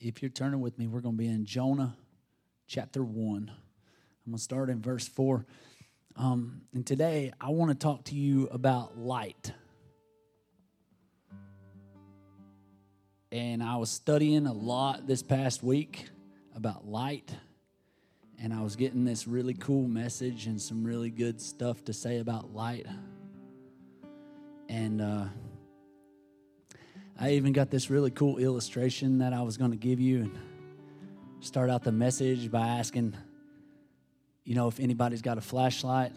If you're turning with me, we're going to be in Jonah chapter 1. I'm going to start in verse 4. Um, and today I want to talk to you about light. And I was studying a lot this past week about light. And I was getting this really cool message and some really good stuff to say about light. And uh, I even got this really cool illustration that I was going to give you and start out the message by asking, you know, if anybody's got a flashlight.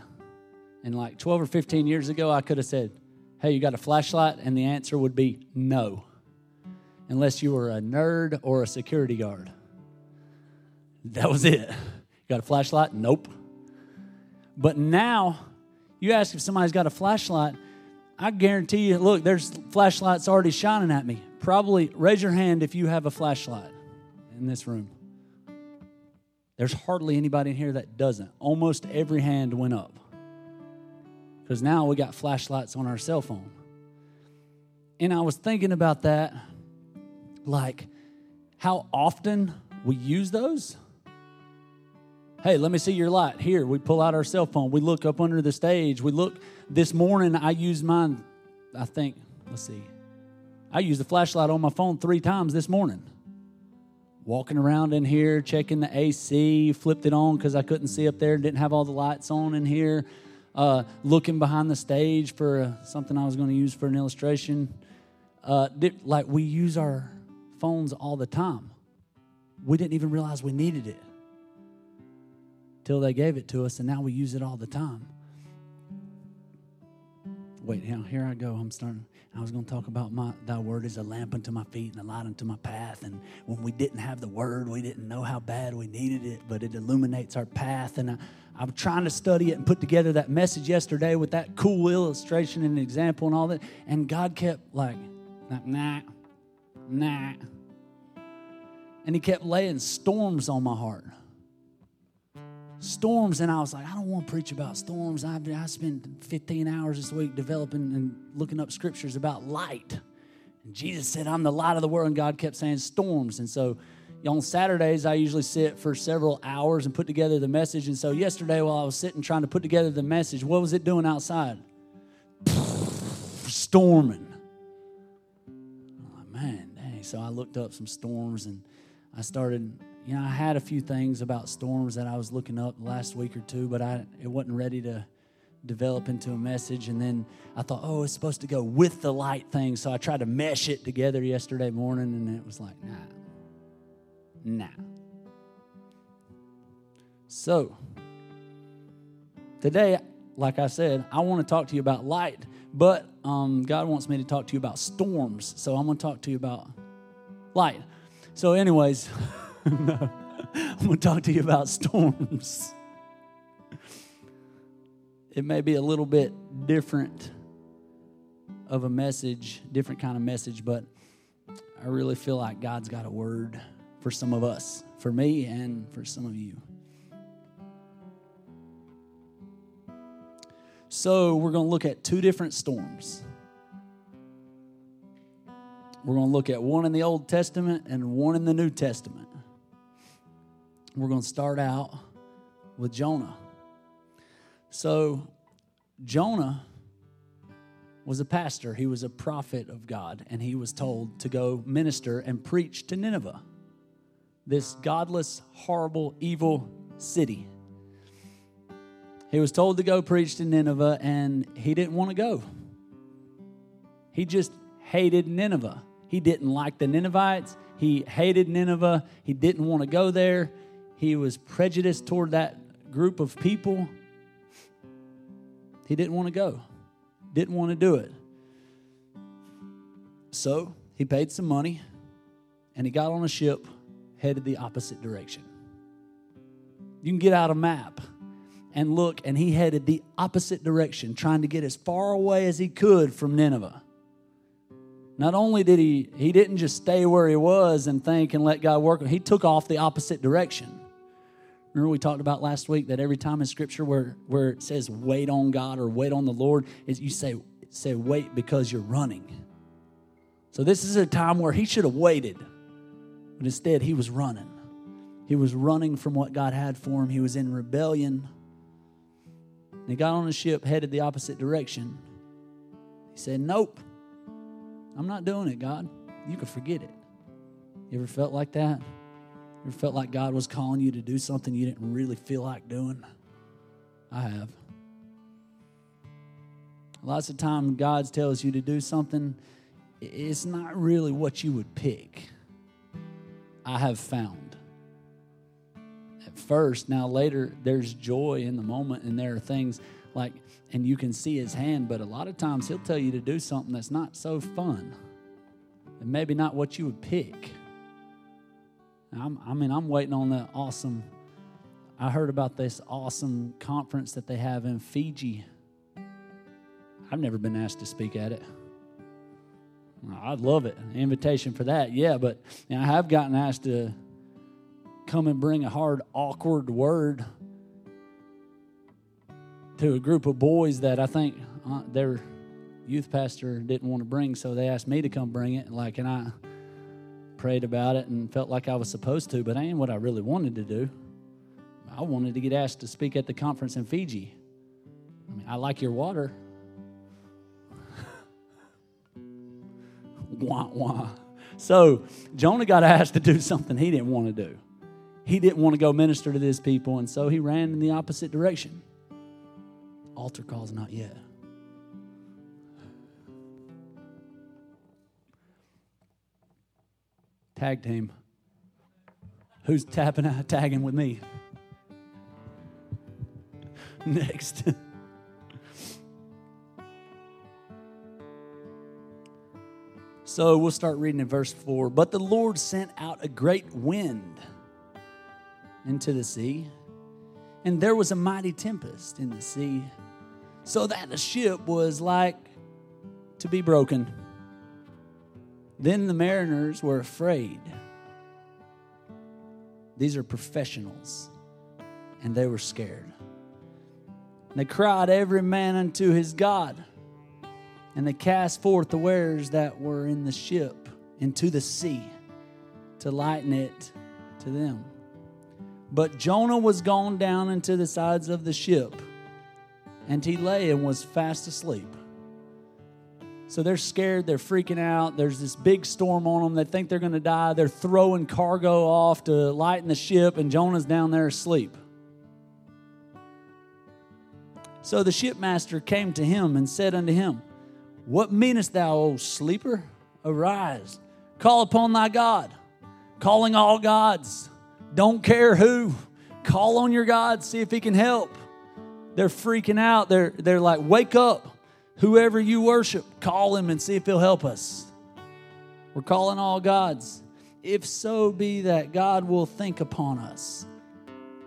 And like 12 or 15 years ago, I could have said, hey, you got a flashlight? And the answer would be no, unless you were a nerd or a security guard. That was it. Got a flashlight? Nope. But now, you ask if somebody's got a flashlight, I guarantee you, look, there's flashlights already shining at me. Probably raise your hand if you have a flashlight in this room. There's hardly anybody in here that doesn't. Almost every hand went up. Because now we got flashlights on our cell phone. And I was thinking about that, like how often we use those. Hey, let me see your light. Here, we pull out our cell phone. We look up under the stage. We look. This morning, I used mine, I think, let's see. I used the flashlight on my phone three times this morning. Walking around in here, checking the AC, flipped it on because I couldn't see up there, didn't have all the lights on in here. Uh, looking behind the stage for uh, something I was going to use for an illustration. Uh, did, like we use our phones all the time. We didn't even realize we needed it till they gave it to us, and now we use it all the time. Wait, now here I go. I'm starting. I was going to talk about my thy word is a lamp unto my feet and a light unto my path. And when we didn't have the word, we didn't know how bad we needed it, but it illuminates our path. And I, I'm trying to study it and put together that message yesterday with that cool illustration and example and all that. And God kept like, nah, nah. And He kept laying storms on my heart storms and i was like i don't want to preach about storms. I, I spent 15 hours this week developing and looking up scriptures about light. And jesus said i'm the light of the world and god kept saying storms. And so on saturdays i usually sit for several hours and put together the message. And so yesterday while i was sitting trying to put together the message what was it doing outside? Storming. Like, man dang. So i looked up some storms and i started you know, I had a few things about storms that I was looking up last week or two, but I it wasn't ready to develop into a message. And then I thought, oh, it's supposed to go with the light thing. So I tried to mesh it together yesterday morning, and it was like, nah, nah. So today, like I said, I want to talk to you about light, but um, God wants me to talk to you about storms. So I'm going to talk to you about light. So, anyways. no. I'm going to talk to you about storms. It may be a little bit different of a message, different kind of message, but I really feel like God's got a word for some of us, for me and for some of you. So, we're going to look at two different storms. We're going to look at one in the Old Testament and one in the New Testament. We're going to start out with Jonah. So, Jonah was a pastor, he was a prophet of God, and he was told to go minister and preach to Nineveh, this godless, horrible, evil city. He was told to go preach to Nineveh, and he didn't want to go. He just hated Nineveh. He didn't like the Ninevites. He hated Nineveh. He didn't want to go there. He was prejudiced toward that group of people. He didn't want to go, didn't want to do it. So he paid some money and he got on a ship headed the opposite direction. You can get out a map and look, and he headed the opposite direction, trying to get as far away as he could from Nineveh. Not only did he, he didn't just stay where he was and think and let God work, he took off the opposite direction. Remember, we talked about last week that every time in Scripture where, where it says wait on God or wait on the Lord, is you say, say wait because you're running. So this is a time where he should have waited. But instead, he was running. He was running from what God had for him. He was in rebellion. And he got on a ship, headed the opposite direction. He said, Nope, I'm not doing it, God. You can forget it. You ever felt like that? You ever felt like God was calling you to do something you didn't really feel like doing? I have. Lots of times, God tells you to do something, it's not really what you would pick. I have found. At first, now later, there's joy in the moment, and there are things like, and you can see his hand, but a lot of times he'll tell you to do something that's not so fun and maybe not what you would pick. I'm, I mean, I'm waiting on that awesome. I heard about this awesome conference that they have in Fiji I've never been asked to speak at it. I'd love it. An invitation for that, yeah, but you know, I have gotten asked to come and bring a hard, awkward word to a group of boys that I think uh, their youth pastor didn't want to bring, so they asked me to come bring it. Like, and I prayed about it and felt like I was supposed to, but I ain't what I really wanted to do. I wanted to get asked to speak at the conference in Fiji. I mean, I like your water. wah, wah. So Jonah got asked to do something he didn't want to do. He didn't want to go minister to these people, and so he ran in the opposite direction. Altar calls not yet. Tag team. Who's tapping out, tagging with me? Next. So we'll start reading in verse 4. But the Lord sent out a great wind into the sea, and there was a mighty tempest in the sea, so that the ship was like to be broken. Then the mariners were afraid. These are professionals, and they were scared. They cried every man unto his God. And they cast forth the wares that were in the ship into the sea to lighten it to them. But Jonah was gone down into the sides of the ship, and he lay and was fast asleep. So they're scared, they're freaking out. There's this big storm on them. They think they're going to die. They're throwing cargo off to lighten the ship, and Jonah's down there asleep. So the shipmaster came to him and said unto him, what meanest thou, O sleeper? Arise, call upon thy God, calling all gods. Don't care who. Call on your God, see if he can help. They're freaking out. They're, they're like, wake up. Whoever you worship, call him and see if he'll help us. We're calling all gods. If so be that God will think upon us,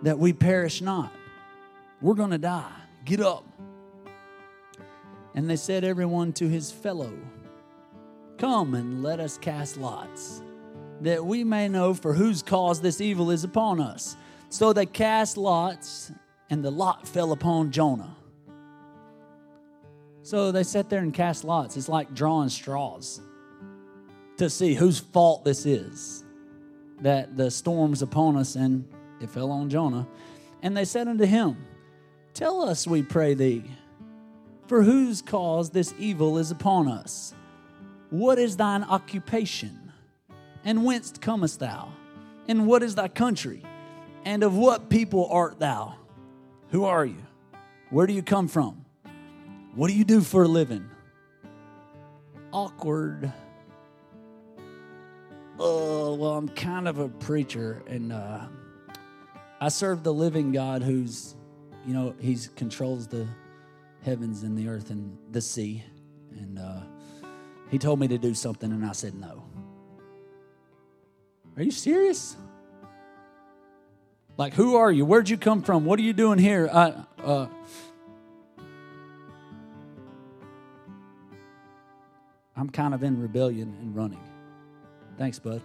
that we perish not. We're going to die. Get up. And they said, Everyone to his fellow, Come and let us cast lots, that we may know for whose cause this evil is upon us. So they cast lots, and the lot fell upon Jonah. So they sat there and cast lots. It's like drawing straws to see whose fault this is that the storm's upon us, and it fell on Jonah. And they said unto him, Tell us, we pray thee, for whose cause this evil is upon us? What is thine occupation? And whence comest thou? And what is thy country? And of what people art thou? Who are you? Where do you come from? What do you do for a living? Awkward. Oh, well, I'm kind of a preacher, and uh, I serve the living God who's, you know, He controls the heavens and the earth and the sea. And uh, he told me to do something, and I said no. Are you serious? Like, who are you? Where'd you come from? What are you doing here? I, uh, I'm kind of in rebellion and running. Thanks, bud.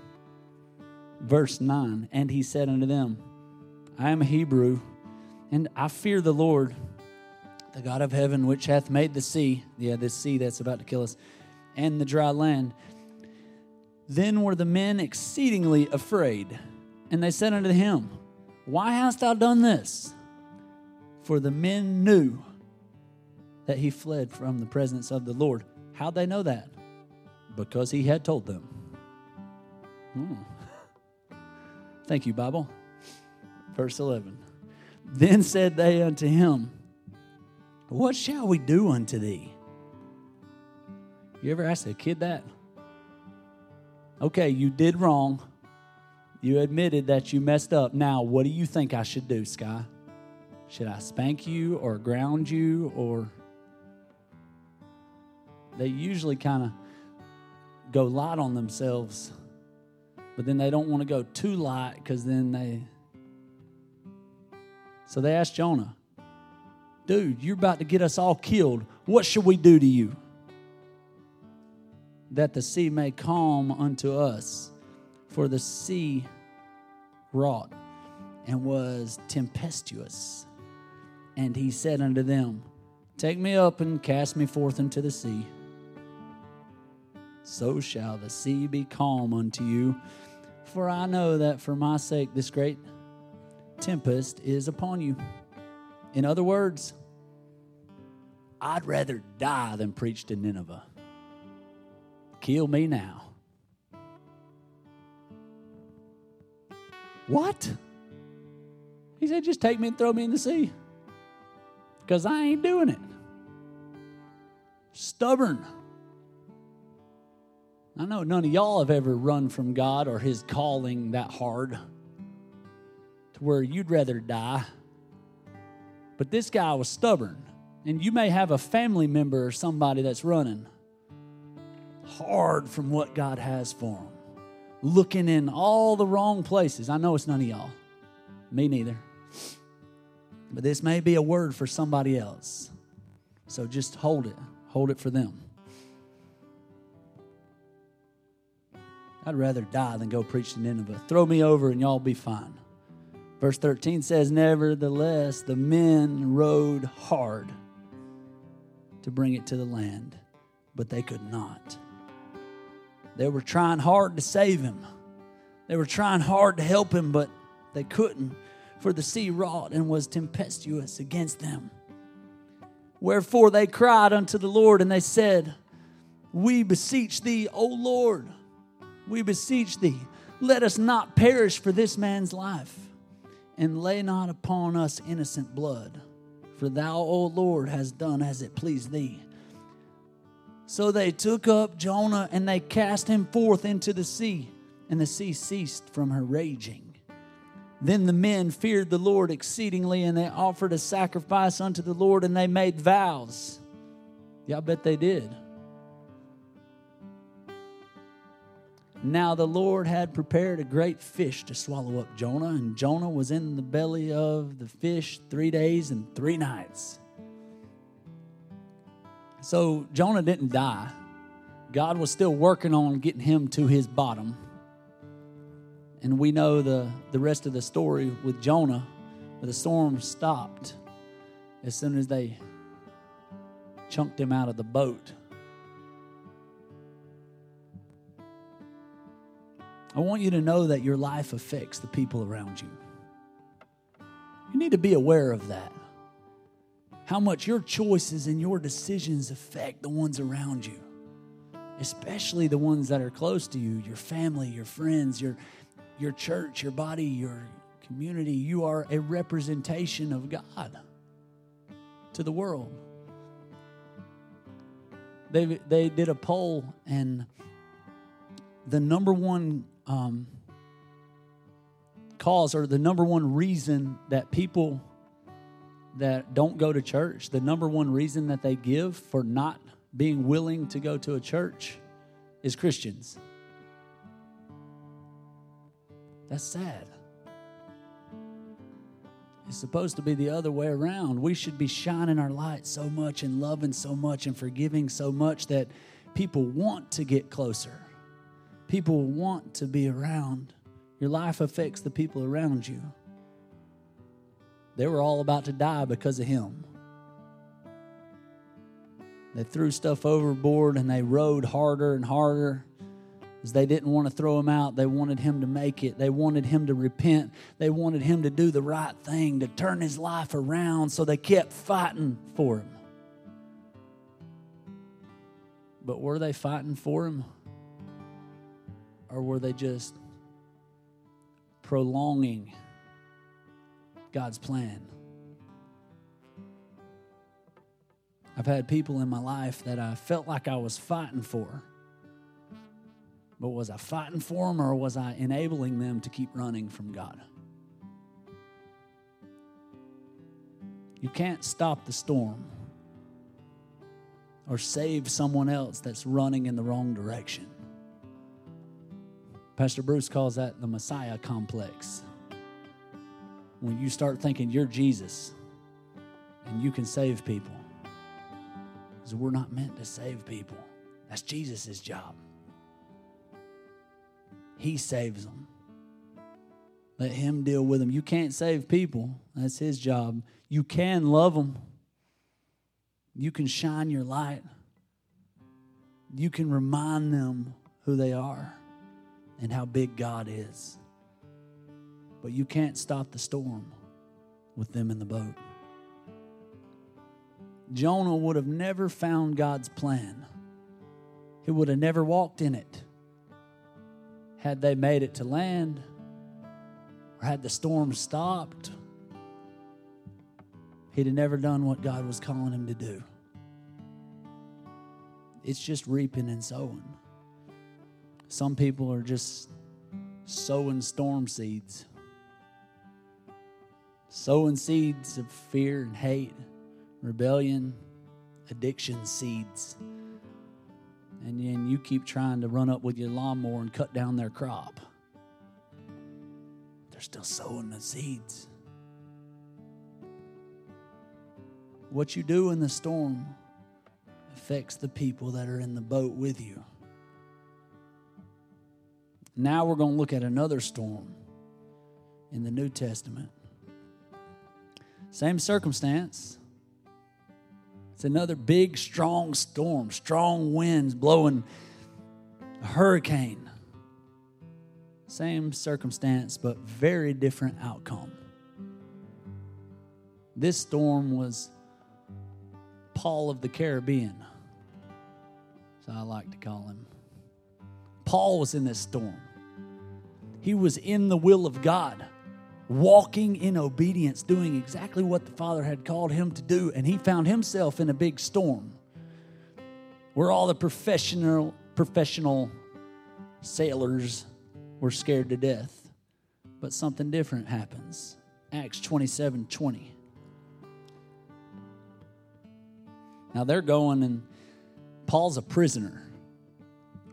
Verse 9 And he said unto them, I am a Hebrew, and I fear the Lord the God of heaven, which hath made the sea, yeah, this sea that's about to kill us, and the dry land. Then were the men exceedingly afraid, and they said unto him, Why hast thou done this? For the men knew that he fled from the presence of the Lord. How'd they know that? Because he had told them. Hmm. Thank you, Bible. Verse 11. Then said they unto him, What shall we do unto thee? You ever ask a kid that? Okay, you did wrong. You admitted that you messed up. Now, what do you think I should do, Sky? Should I spank you or ground you or. They usually kind of go light on themselves, but then they don't want to go too light because then they. So they asked Jonah, Dude, you're about to get us all killed. What should we do to you? that the sea may calm unto us. For the sea wrought and was tempestuous. And he said unto them, Take me up and cast me forth into the sea. So shall the sea be calm unto you. For I know that for my sake this great tempest is upon you. In other words, I'd rather die than preach to Nineveh. Kill me now. What? He said, Just take me and throw me in the sea. Because I ain't doing it. Stubborn. I know none of y'all have ever run from God or His calling that hard to where you'd rather die. But this guy was stubborn. And you may have a family member or somebody that's running hard from what God has for them, looking in all the wrong places. I know it's none of y'all, me neither. But this may be a word for somebody else. So just hold it, hold it for them. I'd rather die than go preach to Nineveh. Throw me over and y'all be fine. Verse 13 says, Nevertheless, the men rowed hard to bring it to the land, but they could not. They were trying hard to save him. They were trying hard to help him, but they couldn't, for the sea wrought and was tempestuous against them. Wherefore they cried unto the Lord, and they said, We beseech thee, O Lord, we beseech thee, let us not perish for this man's life, and lay not upon us innocent blood. For thou, O Lord, hast done as it pleased thee. So they took up Jonah and they cast him forth into the sea, and the sea ceased from her raging. Then the men feared the Lord exceedingly, and they offered a sacrifice unto the Lord, and they made vows. Yeah, I bet they did. Now the Lord had prepared a great fish to swallow up Jonah, and Jonah was in the belly of the fish three days and three nights. So Jonah didn't die. God was still working on getting him to his bottom. And we know the, the rest of the story with Jonah, but the storm stopped as soon as they chunked him out of the boat. I want you to know that your life affects the people around you. You need to be aware of that how much your choices and your decisions affect the ones around you, especially the ones that are close to you your family, your friends, your, your church, your body, your community. You are a representation of God to the world. They, they did a poll, and the number one um, cause or the number one reason that people that don't go to church, the number one reason that they give for not being willing to go to a church is Christians. That's sad. It's supposed to be the other way around. We should be shining our light so much and loving so much and forgiving so much that people want to get closer. People want to be around. Your life affects the people around you. They were all about to die because of him. They threw stuff overboard and they rowed harder and harder. is they didn't want to throw him out. They wanted him to make it. They wanted him to repent. They wanted him to do the right thing, to turn his life around. So they kept fighting for him. But were they fighting for him? Or were they just prolonging God's plan? I've had people in my life that I felt like I was fighting for but was I fighting for them or was I enabling them to keep running from God? You can't stop the storm or save someone else that's running in the wrong direction. Pastor Bruce calls that the Messiah complex. When you start thinking you're Jesus and you can save people, because we're not meant to save people, that's Jesus' job. He saves them. Let Him deal with them. You can't save people, that's His job. You can love them, you can shine your light, you can remind them who they are and how big God is. But you can't stop the storm with them in the boat. Jonah would have never found God's plan. He would have never walked in it had they made it to land or had the storm stopped, he'd have never done what God was calling him to do. It's just reaping and sowing. Some people are just sowing storm seeds, sowing seeds of fear and hate, rebellion, addiction seeds and then you keep trying to run up with your lawnmower and cut down their crop. They're still sowing the seeds. What you do in the storm affects the people that are in the boat with you. Now we're going to look at another storm in the New Testament. Same circumstance, it's another big, strong storm, strong winds blowing a hurricane. Same circumstance, but very different outcome. This storm was Paul of the Caribbean. So I like to call him. Paul was in this storm. He was in the will of God walking in obedience, doing exactly what the Father had called him to do, and he found himself in a big storm where all the professional professional sailors were scared to death. But something different happens. Acts 27 20. Now they're going, and Paul's a prisoner,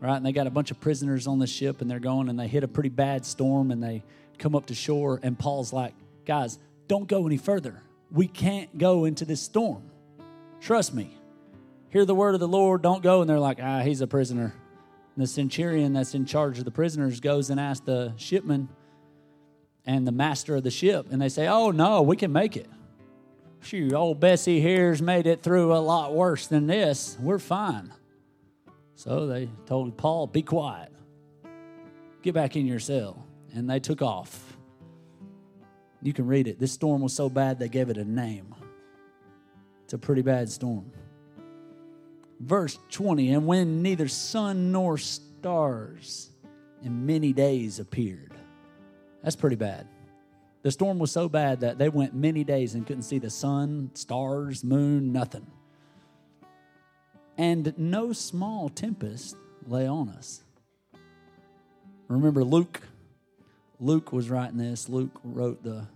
right? And they got a bunch of prisoners on the ship, and they're going, and they hit a pretty bad storm, and they come up to shore, and Paul's like, guys, don't go any further. We can't go into this storm. Trust me. Hear the word of the Lord, don't go. And they're like, ah, he's a prisoner. And the centurion that's in charge of the prisoners goes and asks the shipman and the master of the ship, and they say, oh, no, we can make it. Shoot, old Bessie here's made it through a lot worse than this. We're fine. So they told Paul, be quiet. Get back in your cell and they took off. You can read it. This storm was so bad they gave it a name. It's a pretty bad storm. Verse 20 And when neither sun nor stars in many days appeared. That's pretty bad. The storm was so bad that they went many days and couldn't see the sun, stars, moon, nothing. And no small tempest lay on us. Remember Luke Luke was writing this. Luke wrote the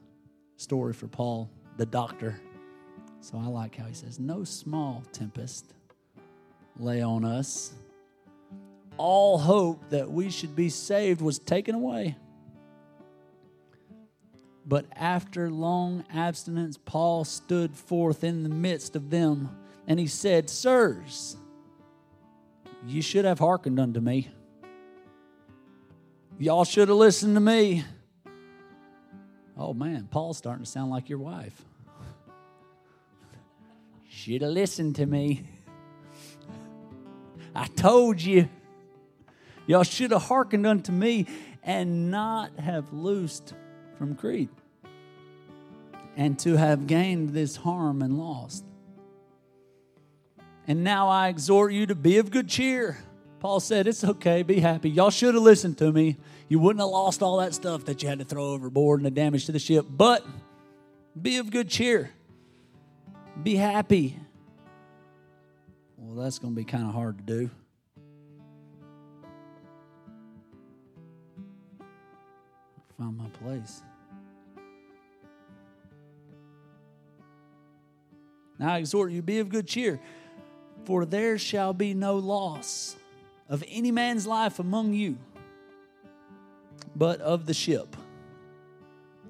story for Paul, the doctor. So I like how he says, No small tempest lay on us. All hope that we should be saved was taken away. But after long abstinence, Paul stood forth in the midst of them, and he said, Sirs, you should have hearkened unto me Y'all should have listened to me. Oh man, Paul's starting to sound like your wife. Should have listened to me. I told you. Y'all should have hearkened unto me and not have loosed from Crete, and to have gained this harm and lost. And now I exhort you to be of good cheer. Paul said, It's okay, be happy. Y'all should have listened to me. You wouldn't have lost all that stuff that you had to throw overboard and the damage to the ship. But be of good cheer. Be happy. Well, that's going to be kind of hard to do. Find my place. Now I exhort you, be of good cheer, for there shall be no loss of any man's life among you, but of the ship.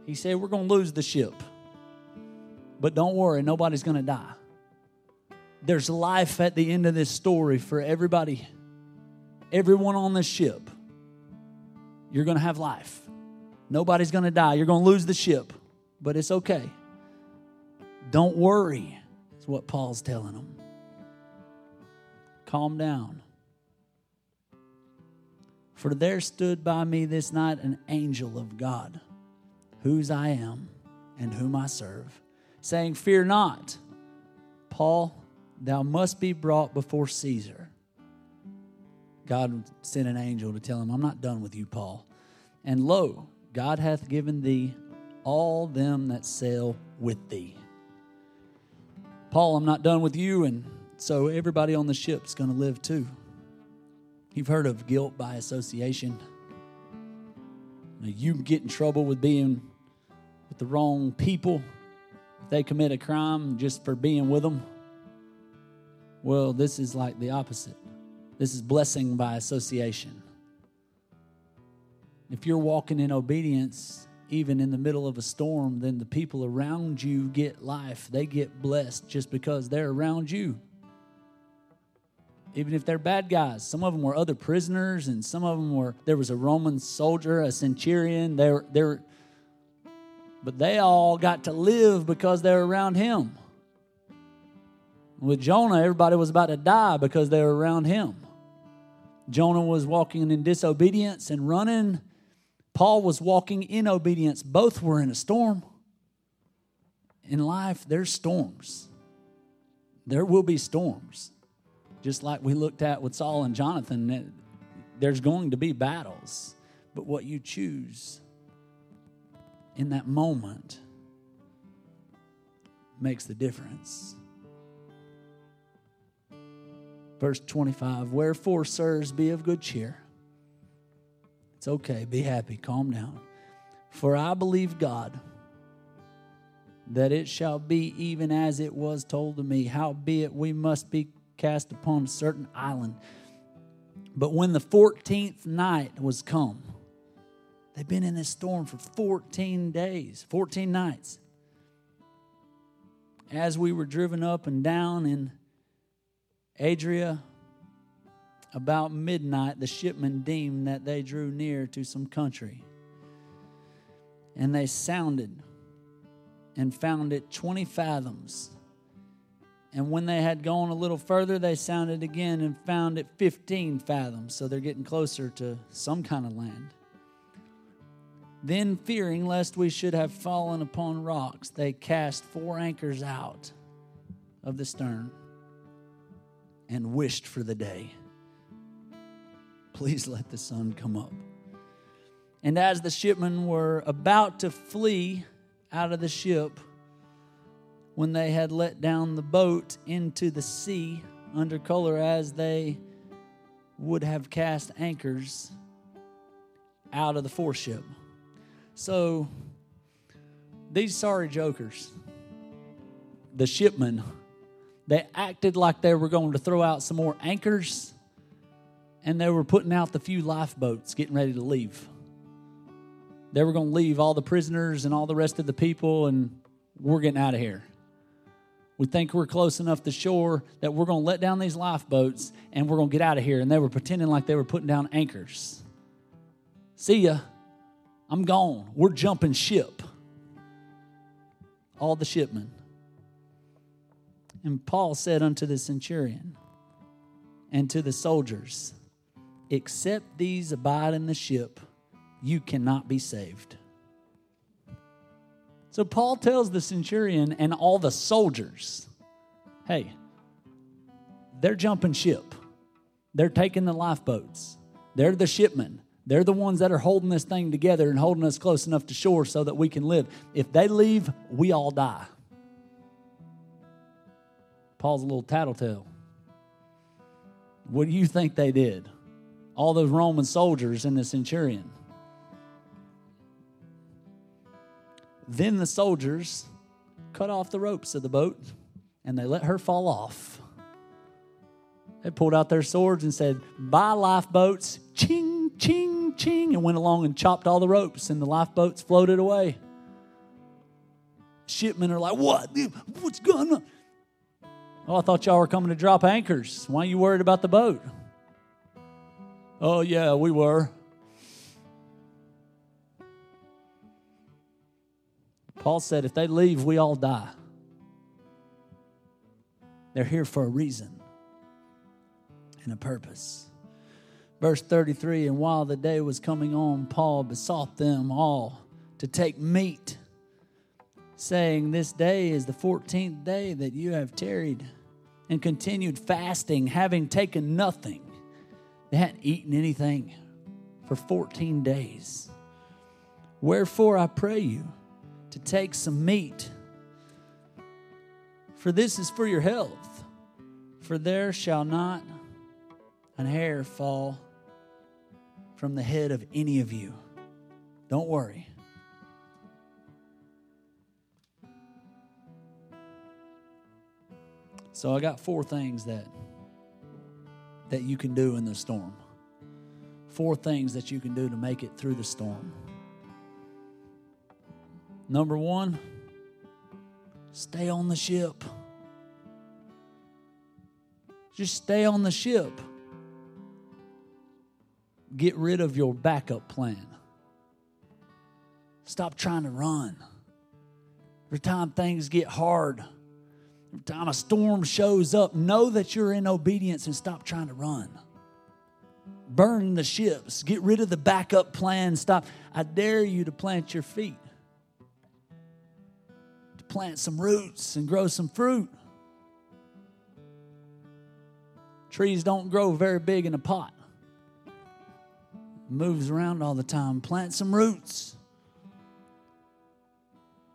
He said, We're going to lose the ship. But don't worry, nobody's going to die. There's life at the end of this story for everybody, everyone on this ship. You're going to have life. Nobody's going to die. You're going to lose the ship, but it's okay. Don't worry, is what Paul's telling them. Calm down. For there stood by me this night an angel of God, whose I am and whom I serve, saying, Fear not, Paul, thou must be brought before Caesar. God sent an angel to tell him, I'm not done with you, Paul. And lo, God hath given thee all them that sail with thee. Paul, I'm not done with you, and so everybody on the ship's going to live too. You've heard of guilt by association. You get in trouble with being with the wrong people if they commit a crime just for being with them. Well, this is like the opposite. This is blessing by association. If you're walking in obedience, even in the middle of a storm, then the people around you get life. They get blessed just because they're around you even if they're bad guys. Some of them were other prisoners, and some of them were. There was a Roman soldier, a centurion. They were, they were, but they all got to live because they were around him. With Jonah, everybody was about to die because they were around him. Jonah was walking in disobedience and running. Paul was walking in obedience. Both were in a storm. In life, there's storms. There will be storms just like we looked at with Saul and Jonathan, there's going to be battles. But what you choose in that moment makes the difference. Verse 25 Wherefore, sirs, be of good cheer. It's okay, be happy, calm down. For I believe God that it shall be even as it was told to me. Howbeit, we must be cast upon a certain island. But when the 14th night was come, they've been in this storm for 14 days, 14 nights. As we were driven up and down in Adria, about midnight, the shipmen deemed that they drew near to some country. And they sounded and found it 20 fathoms and when they had gone a little further, they sounded again and found it 15 fathoms. So they're getting closer to some kind of land. Then, fearing lest we should have fallen upon rocks, they cast four anchors out of the stern and wished for the day. Please let the sun come up. And as the shipmen were about to flee out of the ship, when they had let down the boat into the sea under color as they would have cast anchors out of the foreship. So, these sorry jokers, the shipmen, they acted like they were going to throw out some more anchors and they were putting out the few lifeboats getting ready to leave. They were going to leave all the prisoners and all the rest of the people, and we're getting out of here. We think we're close enough to shore that we're going to let down these lifeboats and we're going to get out of here. And they were pretending like they were putting down anchors. See ya. I'm gone. We're jumping ship. All the shipmen. And Paul said unto the centurion and to the soldiers except these abide in the ship, you cannot be saved. So Paul tells the centurion and all the soldiers, hey, they're jumping ship. They're taking the lifeboats. They're the shipmen. They're the ones that are holding this thing together and holding us close enough to shore so that we can live. If they leave, we all die. Paul's a little tattletale. What do you think they did? All those Roman soldiers and the centurion. Then the soldiers cut off the ropes of the boat and they let her fall off. They pulled out their swords and said, Bye lifeboats, ching, ching, ching, and went along and chopped all the ropes, and the lifeboats floated away. Shipmen are like, What? What's going on? Oh, I thought y'all were coming to drop anchors. Why are you worried about the boat? Oh, yeah, we were. Paul said, if they leave, we all die. They're here for a reason and a purpose. Verse 33 And while the day was coming on, Paul besought them all to take meat, saying, This day is the 14th day that you have tarried and continued fasting, having taken nothing. They hadn't eaten anything for 14 days. Wherefore I pray you to take some meat, for this is for your health. For there shall not an hair fall from the head of any of you. Don't worry. So I got four things that that you can do in the storm. Four things that you can do to make it through the storm. Number 1, stay on the ship. Just stay on the ship. Get rid of your backup plan. Stop trying to run. Every time things get hard, Every time a storm shows up, know that you're in obedience and stop trying to run. Burn the ships. Get rid of the backup plan. Stop. I dare you to plant your feet, plant some roots and grow some fruit. Trees don't grow very big in a pot. Moves around all the time. Plant some roots.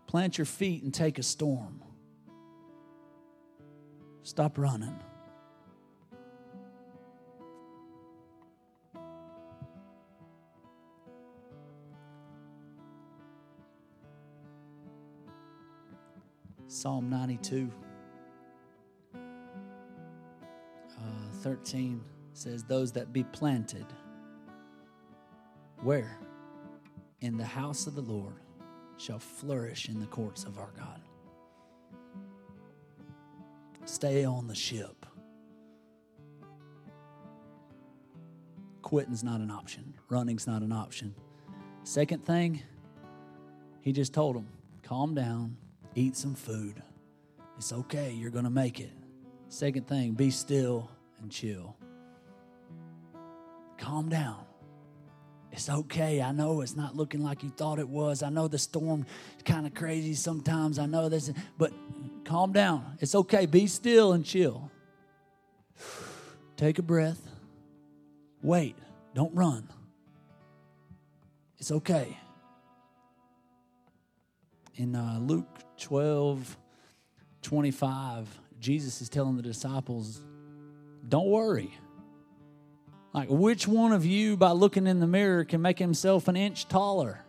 Plant your feet and take a storm. Stop running. Psalm 92, uh, 13 says, Those that be planted, where? In the house of the Lord shall flourish in the courts of our God. Stay on the ship. Quitting's not an option. Running's not an option. Second thing, he just told them, calm down, eat some food. It's okay, you're going to make it. Second thing, be still and chill. Calm down. It's okay. I know it's not looking like you thought it was. I know the storm is kind of crazy sometimes. I know this, but calm down. It's okay. Be still and chill. Take a breath. Wait. Don't run. It's okay. In uh, Luke 12 25, Jesus is telling the disciples, Don't worry. Like, which one of you, by looking in the mirror, can make himself an inch taller?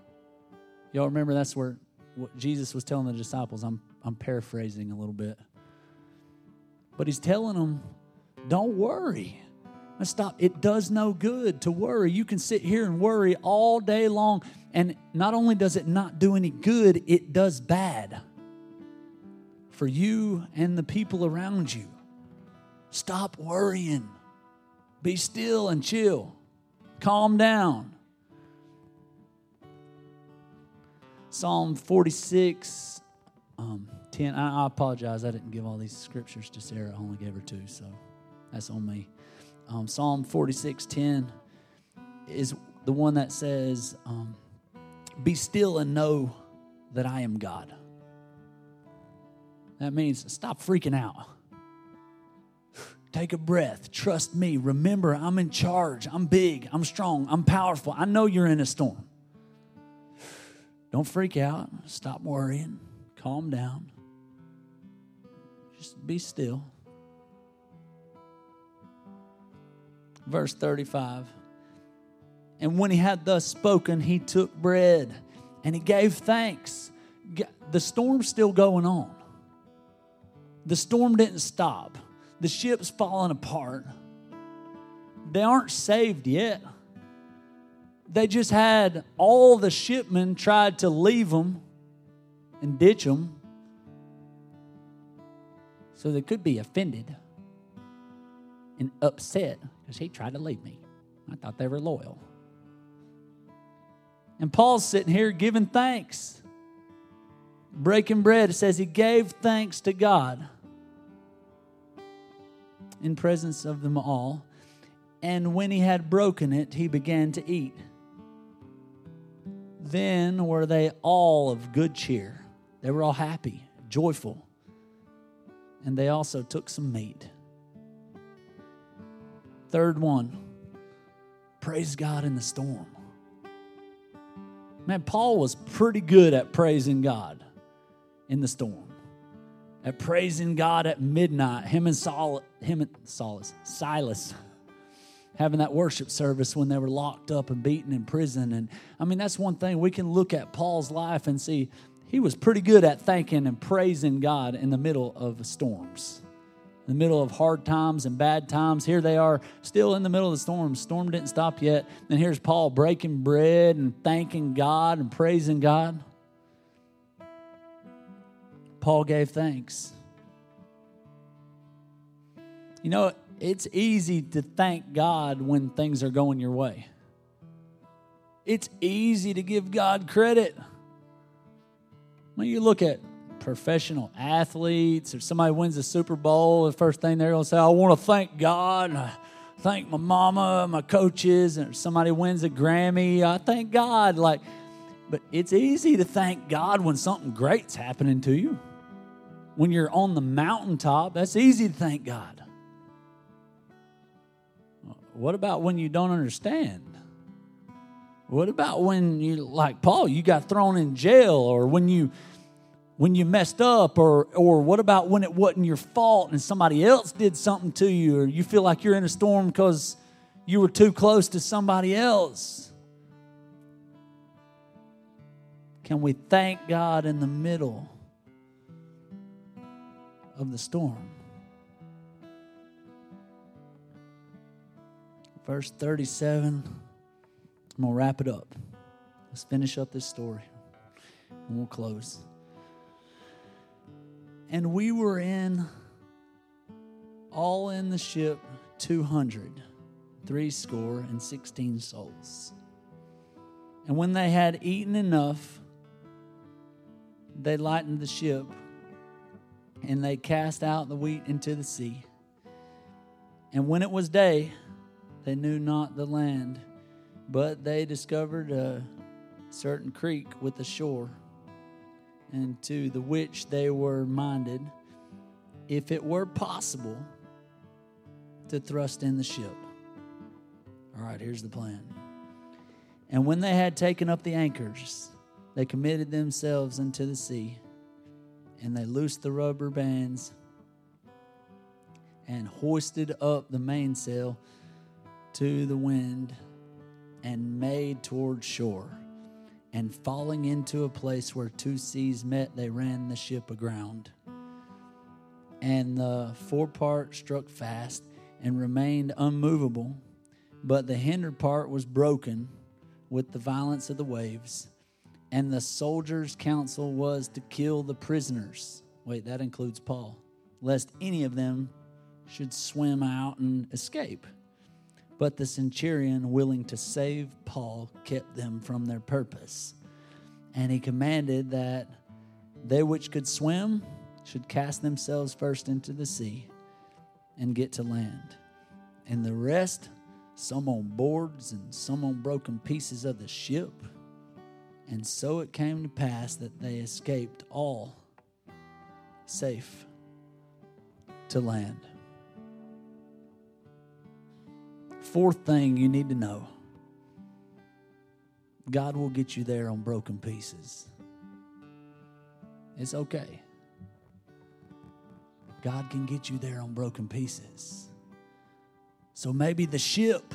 Y'all remember that's where what Jesus was telling the disciples. I'm, I'm paraphrasing a little bit. But he's telling them, don't worry. Let's stop. It does no good to worry. You can sit here and worry all day long. And not only does it not do any good, it does bad for you and the people around you. Stop worrying. Be still and chill. Calm down. Psalm 46, um, 10. I, apologize. I didn't give all these scriptures to Sarah. I only gave her two, so that's on me. Um, Psalm 46, 10 is the one that says, um, Be still and know that I am God. That means stop freaking out. Take a breath. Trust me. Remember, I'm in charge. I'm big. I'm strong. I'm powerful. I know you're in a storm. Don't freak out. Stop worrying. Calm down. Just be still. Verse 35. And when he had thus spoken, he took bread and he gave thanks. The storm's still going on. The storm didn't stop. The ship's falling apart. They aren't saved yet. They just had all the shipmen tried to leave them and ditch them. So they could be offended and upset because he tried to leave me. I thought they were loyal. And Paul's sitting here giving thanks, breaking bread. It says he gave thanks to God in presence of them all. And when he had broken it, he began to eat. Then were they all of good cheer. They were all happy, joyful. And they also took some meat. Third one, praise God in the storm. Man, Paul was pretty good at praising God in the storm, at praising God at midnight. Him and Saul, him and Silas, Silas, having that worship service when they were locked up and beaten in prison. And I mean, that's one thing we can look at Paul's life and see he was pretty good at thanking and praising God in the middle of storms in the middle of hard times and bad times. Here they are, still in the middle of the storm. Storm didn't stop yet. And here's Paul breaking bread and thanking God and praising God. Paul gave thanks. You know, it's easy to thank God when things are going your way. It's easy to give God credit. When you look at professional athletes or somebody wins the Super Bowl, the first thing they're going to say, I want to thank God. And I thank my mama, my coaches, and somebody wins a Grammy. I thank God. Like, but it's easy to thank God when something great's happening to you. When you're on the mountaintop, that's easy to thank God. What about when you don't understand? What about when you, like Paul, you got thrown in jail, or when you when you messed up or or what about when it wasn't your fault and somebody else did something to you or you feel like you're in a storm because you were too close to somebody else? Can we thank god in the middle of the storm? Verse 37 i'm gonna wrap it up. Let's finish up this story. And we'll close and we were in, all in the ship, 200, three score and 16 souls. And when they had eaten enough, they lightened the ship and they cast out the wheat into the sea. And when it was day, they knew not the land, but they discovered a certain creek with a shore and to the which they were minded, if it were possible, to thrust in the ship. All right, here's the plan. And when they had taken up the anchors, they committed themselves into the sea, and they loosed the rudder bands and hoisted up the mainsail to the wind and made toward shore and falling into a place where two seas met, they ran the ship aground. And the forepart struck fast and remained unmovable, but the hinder part was broken with the violence of the waves. And the soldiers' counsel was to kill the prisoners. Wait, that includes Paul, lest any of them should swim out and escape. But the centurion, willing to save Paul, kept them from their purpose. And he commanded that they which could swim should cast themselves first into the sea and get to land. And the rest some on boards and some on broken pieces of the ship. And so it came to pass that they escaped all safe to land. Fourth thing you need to know God will get you there on broken pieces. It's okay. God can get you there on broken pieces. So maybe the ship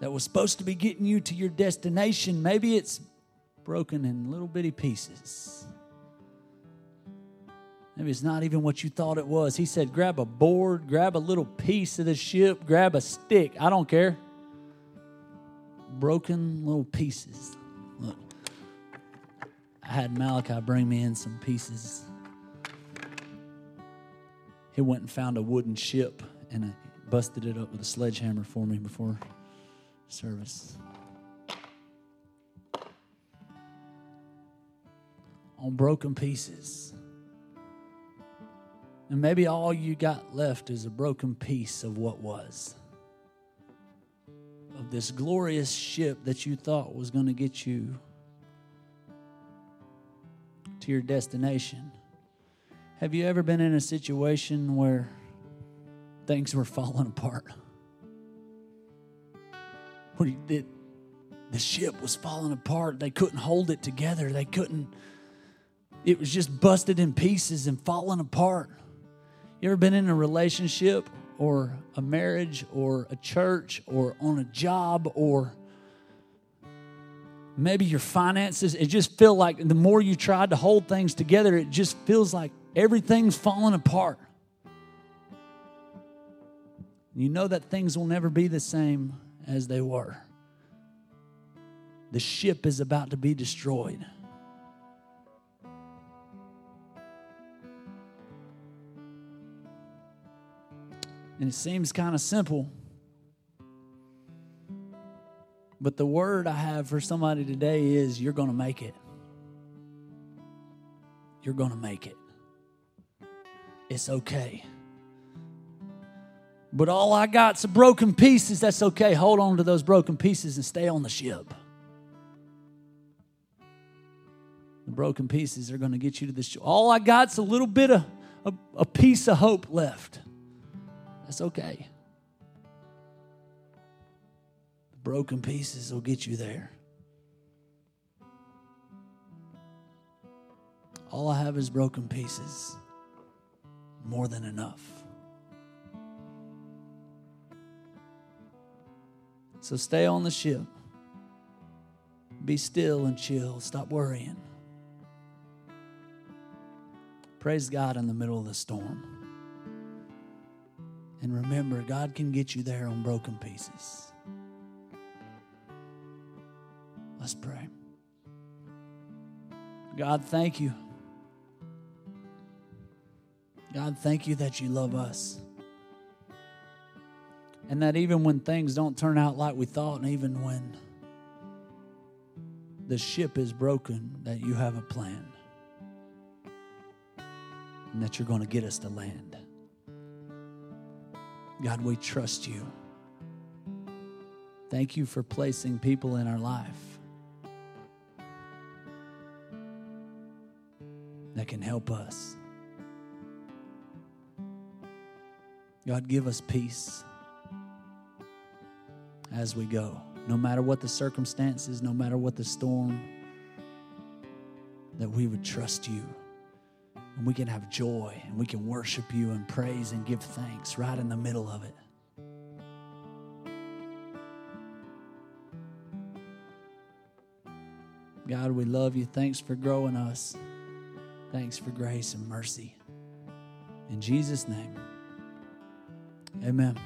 that was supposed to be getting you to your destination, maybe it's broken in little bitty pieces. Maybe it's not even what you thought it was. He said, grab a board, grab a little piece of the ship, grab a stick. I don't care. Broken little pieces. Look, I had Malachi bring me in some pieces. He went and found a wooden ship and busted it up with a sledgehammer for me before service. On broken pieces. And maybe all you got left is a broken piece of what was. Of this glorious ship that you thought was going to get you to your destination. Have you ever been in a situation where things were falling apart? Where the ship was falling apart. They couldn't hold it together. They couldn't, it was just busted in pieces and falling apart. You ever been in a relationship or a marriage or a church or on a job or maybe your finances? It just feel like the more you tried to hold things together, it just feels like everything's falling apart. You know that things will never be the same as they were. The ship is about to be destroyed. And it seems kind of simple. But the word I have for somebody today is you're going to make it. You're going to make it. It's okay. But all I got's a broken pieces. That's okay. Hold on to those broken pieces and stay on the ship. The broken pieces are going to get you to the shore. All I got's a little bit of a, a piece of hope left. That's okay. The broken pieces will get you there. All I have is broken pieces. More than enough. So stay on the ship. Be still and chill. Stop worrying. Praise God in the middle of the storm. And remember, God can get you there on broken pieces. Let's pray. God, thank you. God, thank you that you love us. And that even when things don't turn out like we thought, and even when the ship is broken, that you have a plan. And that you're going to get us to land. God, we trust you. Thank you for placing people in our life that can help us. God, give us peace as we go, no matter what the circumstances, no matter what the storm, that we would trust you and we can have joy and we can worship you and praise and give thanks right in the middle of it. God, we love you. Thanks for growing us. Thanks for grace and mercy. In Jesus' name, amen.